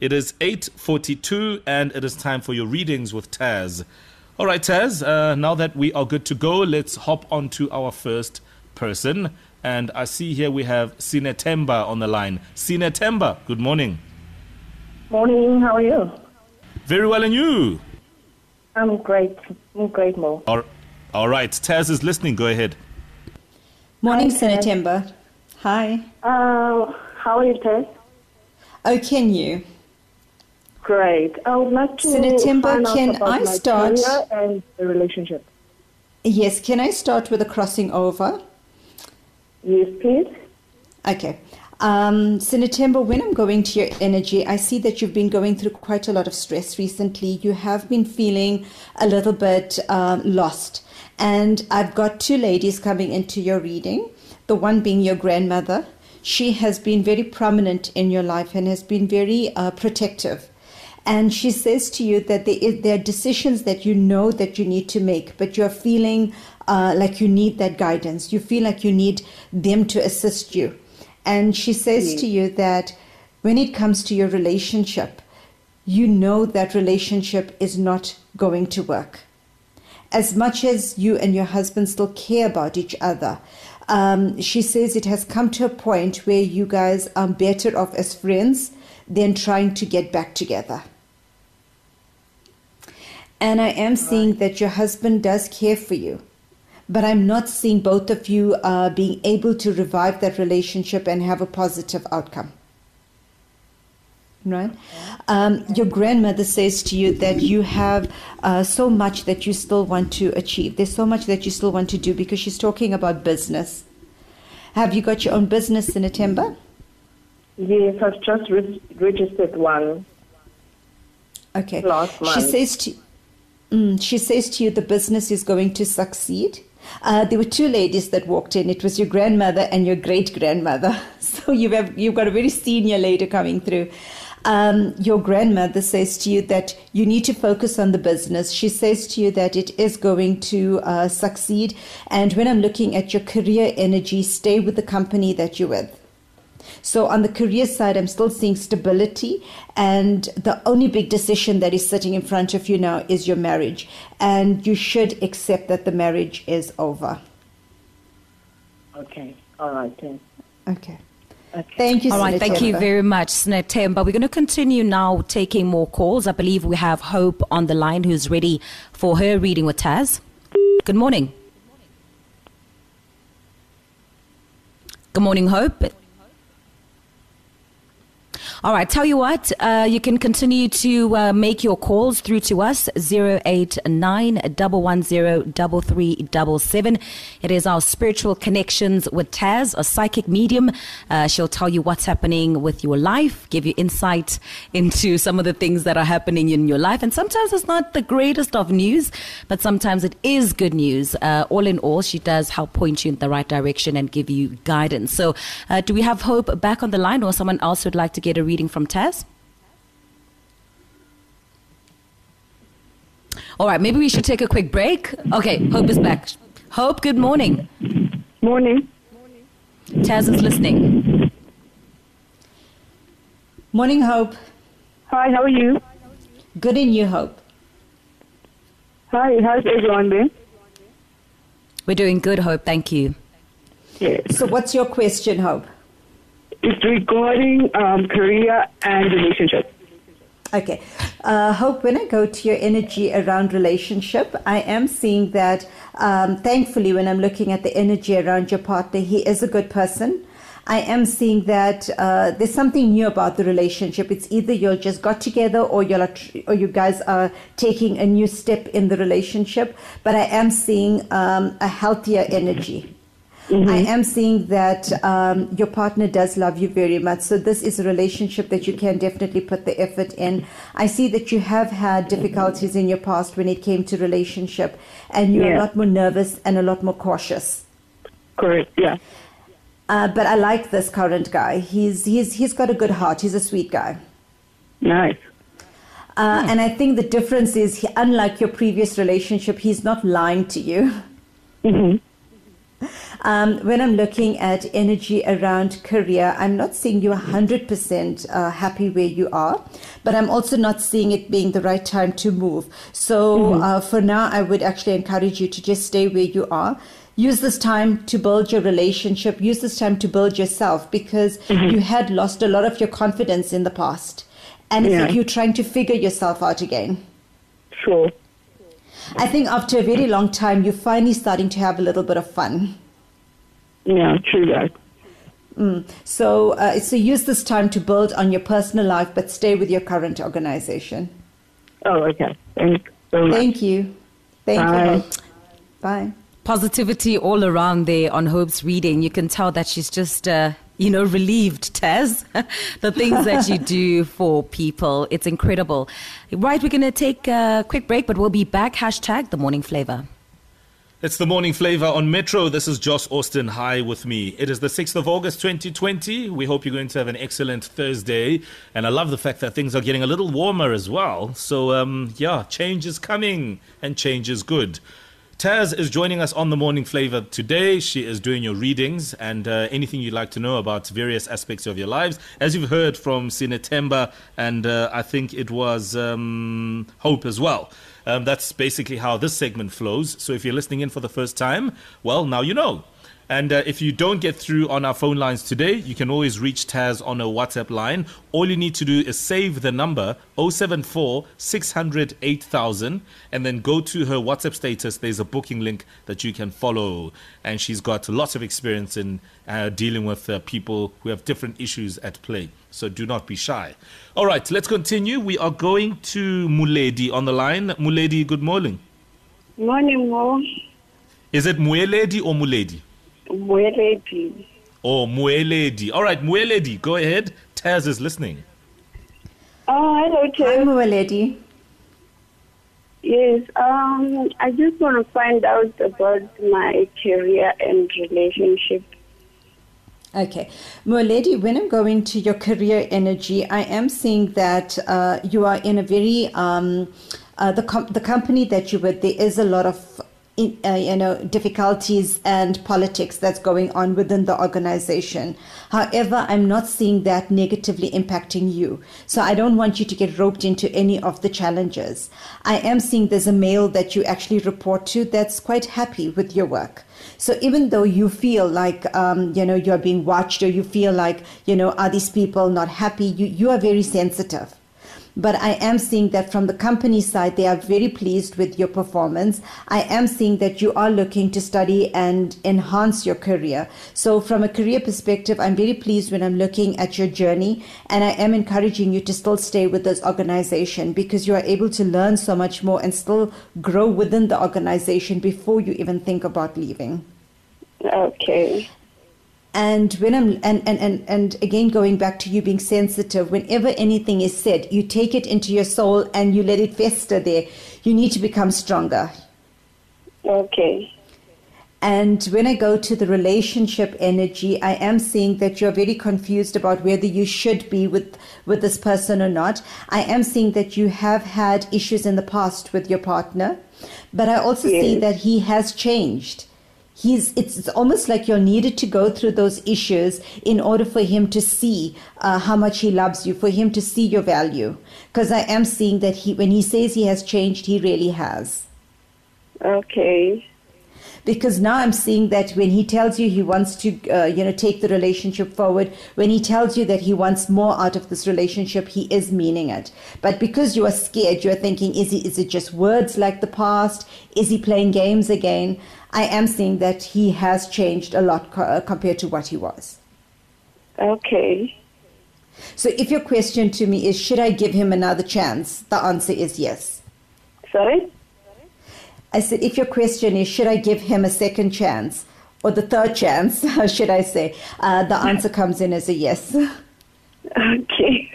It is 8:42 and it is time for your readings with Taz. All right, Taz, uh, now that we are good to go, let's hop on to our first person. And I see here we have Sinetemba on the line. Sinetemba, good morning. Morning, how are you? Very well, and you? I'm great. I'm great, Mo. All, all right, Taz is listening. Go ahead. Morning, Hi, Senator Ted. Timber. Hi. Uh, how are you, Taz? Oh, can you? Great. I would like to Senator out can I start- and the relationship. Yes, can I start with a crossing over? Yes, please. Okay. Um, Sinatemba, when I'm going to your energy, I see that you've been going through quite a lot of stress recently. You have been feeling a little bit um, lost. And I've got two ladies coming into your reading, the one being your grandmother. She has been very prominent in your life and has been very uh, protective. And she says to you that there, is, there are decisions that you know that you need to make, but you're feeling uh, like you need that guidance. You feel like you need them to assist you. And she says to you that when it comes to your relationship, you know that relationship is not going to work. As much as you and your husband still care about each other, um, she says it has come to a point where you guys are better off as friends than trying to get back together. And I am seeing that your husband does care for you, but I'm not seeing both of you uh, being able to revive that relationship and have a positive outcome. Right? Um, your grandmother says to you that you have uh, so much that you still want to achieve. There's so much that you still want to do because she's talking about business. Have you got your own business in Atemba? Yes, I've just re- registered one. Okay. Last month. She says to mm, she says to you the business is going to succeed. Uh, there were two ladies that walked in. It was your grandmother and your great grandmother. So you have you've got a very senior lady coming through. Um, your grandmother says to you that you need to focus on the business. She says to you that it is going to uh, succeed. And when I'm looking at your career energy, stay with the company that you're with. So on the career side, I'm still seeing stability, and the only big decision that is sitting in front of you now is your marriage, and you should accept that the marriage is over. Okay. All right, then. Okay. Okay. Thank you. All right, thank you very much, Snetemba. We're going to continue now taking more calls. I believe we have Hope on the line who's ready for her reading with Taz. Good morning. Good morning, Hope. All right, tell you what, uh, you can continue to uh, make your calls through to us, 089 110 It is our spiritual connections with Taz, a psychic medium. Uh, she'll tell you what's happening with your life, give you insight into some of the things that are happening in your life. And sometimes it's not the greatest of news, but sometimes it is good news. Uh, all in all, she does help point you in the right direction and give you guidance. So, uh, do we have Hope back on the line, or someone else would like to get a reading from Taz? All right, maybe we should take a quick break. Okay, Hope is back. Hope, good morning. Morning. Taz is listening. Morning, Hope. Hi, how are you? Good in you, Hope. Hi, how's everyone been? We're doing good, Hope. Thank you. Yes. So, what's your question, Hope? It's regarding um, career and relationship. Okay. Uh, Hope, when I go to your energy around relationship, I am seeing that um, thankfully, when I'm looking at the energy around your partner, he is a good person. I am seeing that uh, there's something new about the relationship. It's either you just got together or you're or you guys are taking a new step in the relationship. But I am seeing um, a healthier energy. I am seeing that um, your partner does love you very much. So this is a relationship that you can definitely put the effort in. I see that you have had difficulties in your past when it came to relationship, and you're a lot more nervous and a lot more cautious. Correct, yeah. Uh, but I like this current guy. He's he's he's got a good heart. He's a sweet guy. Nice. Uh, And I think the difference is, he, unlike your previous relationship, he's not lying to you. Um, when I'm looking at energy around career, I'm not seeing you 100% uh, happy where you are, but I'm also not seeing it being the right time to move. So uh, for now, I would actually encourage you to just stay where you are. Use this time to build your relationship. Use this time to build yourself because you had lost a lot of your confidence in the past. And Yeah. like you're trying to figure yourself out again. Sure. I think after a very long time, you're finally starting to have a little bit of fun. Yeah, true that. So, uh, so use this time to build on your personal life, but stay with your current organization. Oh, okay. Thank, so much. Thank you. Thank Bye. you. Bye. Positivity all around there on Hope's reading. You can tell that she's just, uh, you know, relieved, Taz. the things that you do for people. It's incredible. Right, we're going to take a quick break, but we'll be back. Hashtag the Morning Flava. It's the Morning Flava on Metro. This is Joss Austin. Hi with me. It is the 6th of August 2020. We hope you're going to have an excellent Thursday. And I love the fact that things are getting a little warmer as well. So, um, yeah, change is coming and change is good. Taz is joining us on the Morning Flava today. She is doing your readings and uh, anything you'd like to know about various aspects of your lives. As you've heard from Sinetemba, and uh, I think it was um, Hope as well. Um, that's basically how this segment flows. So if you're listening in for the first time, well, now you know. And uh, if you don't get through on our phone lines today, you can always reach Taz on a WhatsApp line. All you need to do is save the number 074 600 8000 and then go to her WhatsApp status. There's a booking link that you can follow. And she's got lots of experience in uh, dealing with uh, people who have different issues at play. So do not be shy. All right, let's continue. We are going to Muledi on the line. Muledi, good morning. Morning, Mo. Is it Mueledi or Muledi? Mweledi. Oh, Mueledi. All right, Mueledi, go ahead. Taz is listening. Oh, hello, Hi, Tim. Mualedi. Yes, um, I just want to find out about my career and relationship. Okay. Mualedi, when I'm going to your career energy, I am seeing that uh, you are in a very, um, uh, the, com- the company that you're with, there is a lot of in, uh, you know difficulties and politics that's going on within the organization. However i'm not seeing that negatively impacting you. So i don't want you to get roped into any of the challenges. I am seeing there's a male that you actually report to that's quite happy with your work. So even though you feel like um, you know you're being watched or you feel like you know are these people not happy you, you are very sensitive but I am seeing that from the company side, they are very pleased with your performance. I am seeing that you are looking to study and enhance your career. So, from a career perspective, I'm very pleased when I'm looking at your journey, and I am encouraging you to still stay with this organization because you are able to learn so much more and still grow within the organization before you even think about leaving. Okay. And when I'm and, and, and, and again going back to you being sensitive, whenever anything is said, you take it into your soul and you let it fester there. You need to become stronger. Okay. And when I go to the relationship energy, I am seeing that you're very confused about whether you should be with, with this person or not. I am seeing that you have had issues in the past with your partner, but I also see that he has changed. He's, it's, it's almost like you're needed to go through those issues in order for him to see uh, how much he loves you, for him to see your value. Because I am seeing that he, when he says he has changed, he really has Okay. Because now I'm seeing that when he tells you he wants to, uh, you know, take the relationship forward, when he tells you that he wants more out of this relationship, he is meaning it. But because you are scared, you're thinking, is he, is it just words like the past? Is he playing games again? I am seeing that he has changed a lot co- uh, compared to what he was. Okay. So if your question to me is, should I give him another chance? The answer is yes. Sorry? I said, if your question is, should I give him a second chance or the third chance, should I say, uh, the answer comes in as a yes. Okay.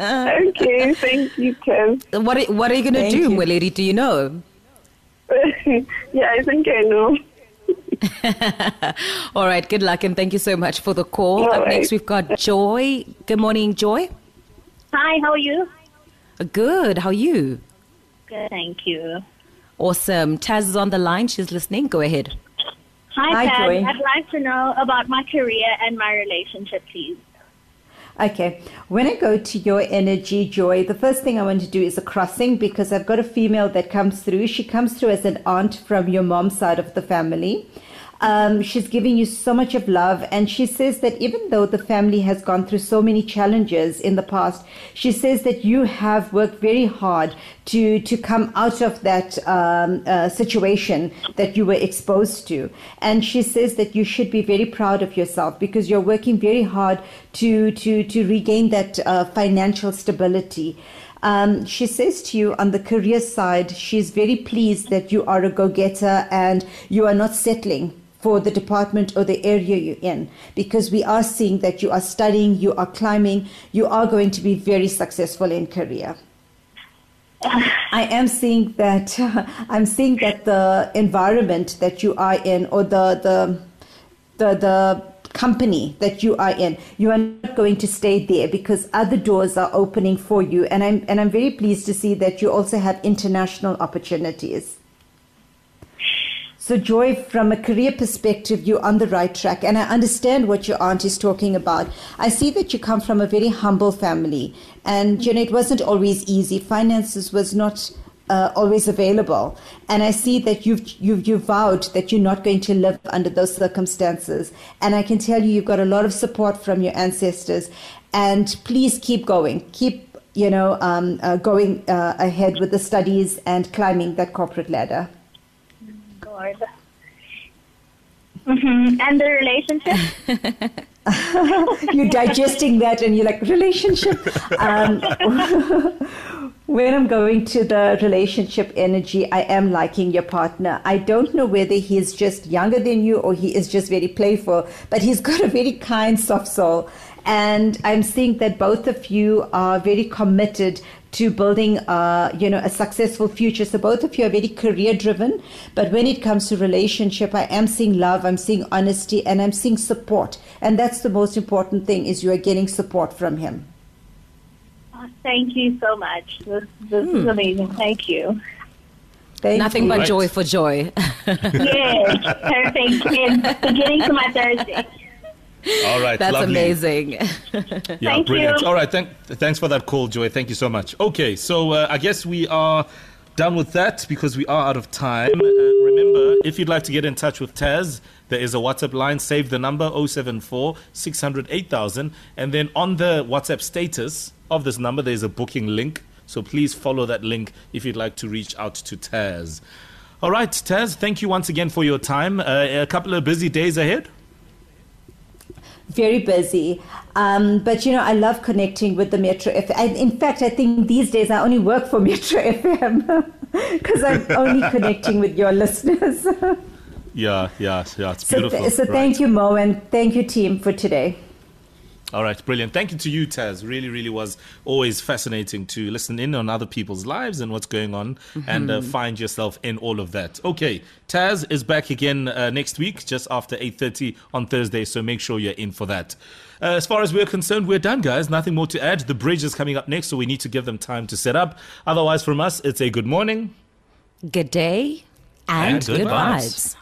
okay, thank you, Tim. What are, what are you going to do, you. Mweledi? Do you know? yeah, I think I know. All right, good luck and thank you so much for the call. All Up right. next, we've got Joy. Good morning, Joy. Hi, how are you? Good, how are you? Good, thank you. Awesome. Taz is on the line. She's listening. Go ahead. Hi, Hi, Pat. Joy. I'd like to know about my career and my relationship, please. Okay. When I go to your energy, Joy, the first thing I want to do is a crossing because I've got a female that comes through. She comes through as an aunt from your mom's side of the family. Um, she's giving you so much of love, and she says that even though the family has gone through so many challenges in the past, she says that you have worked very hard to to come out of that um, uh, situation that you were exposed to, and she says that you should be very proud of yourself because you're working very hard to to to regain that uh, financial stability. Um, she says to you on the career side, she's very pleased that you are a go getter and you are not settling for the department or the area you're in because we are seeing that you are studying, you are climbing, you are going to be very successful in career. I am seeing that I'm seeing that the environment that you are in or the the the, the company that you are in you are not going to stay there because other doors are opening for you and I'm and I'm very pleased to see that you also have international opportunities. So, Joy, from a career perspective, you're on the right track. And I understand what your aunt is talking about. I see that you come from a very humble family. And, you know, it wasn't always easy. Finances was not uh, always available. And I see that you've, you've, you've vowed that you're not going to live under those circumstances. And I can tell you, you've got a lot of support from your ancestors. And please keep going. Keep, you know, um, uh, going uh, ahead with the studies and climbing that corporate ladder. Lord. Mm-hmm. And the relationship? you're digesting that and you're like, relationship. Um, when I'm going to the relationship energy, I am liking your partner. I don't know whether he's just younger than you or he is just very playful, but he's got a very kind, soft soul. And I'm seeing that both of you are very committed to building uh, you know a successful future so both of you are very career driven but when it comes to relationship i am seeing love i'm seeing honesty and i'm seeing support and that's the most important thing is you are getting support from him oh, thank you so much this, this hmm. is amazing thank you Thank Nothing you. but right. joy for joy. yes, perfect. And beginning to my Thursday. All right, that's lovely. amazing. yeah, Thank brilliant. You. All right, thank, thanks for that call, Joy. Thank you so much. Okay, so uh, I guess we are done with that because we are out of time. Uh, remember, if you'd like to get in touch with Taz, there is a WhatsApp line. Save the number 074 600 8000. And then on the WhatsApp status of this number, there's a booking link. So please follow that link if you'd like to reach out to Taz. All right, Taz, thank you once again for your time. Uh, a couple of busy days ahead very busy. Um, but you know, I love connecting with the Metro FM. in fact, I think these days I only work for Metro FM because I'm only connecting with your listeners. yeah, yeah, yeah. It's beautiful. So, th- so right. thank you, Mo, and thank you, team, for today. All right, brilliant. Thank you to you, Taz. Really, really was always fascinating to listen in on other people's lives and what's going on mm-hmm. and uh, find yourself in all of that. Okay, Taz is back again uh, next week, just after 8.30 on Thursday, so make sure you're in for that. Uh, as far as we're concerned, we're done, guys. Nothing more to add. The bridge is coming up next, so we need to give them time to set up. Otherwise, from us, it's a good morning. Good day and, and good, good vibes. vibes.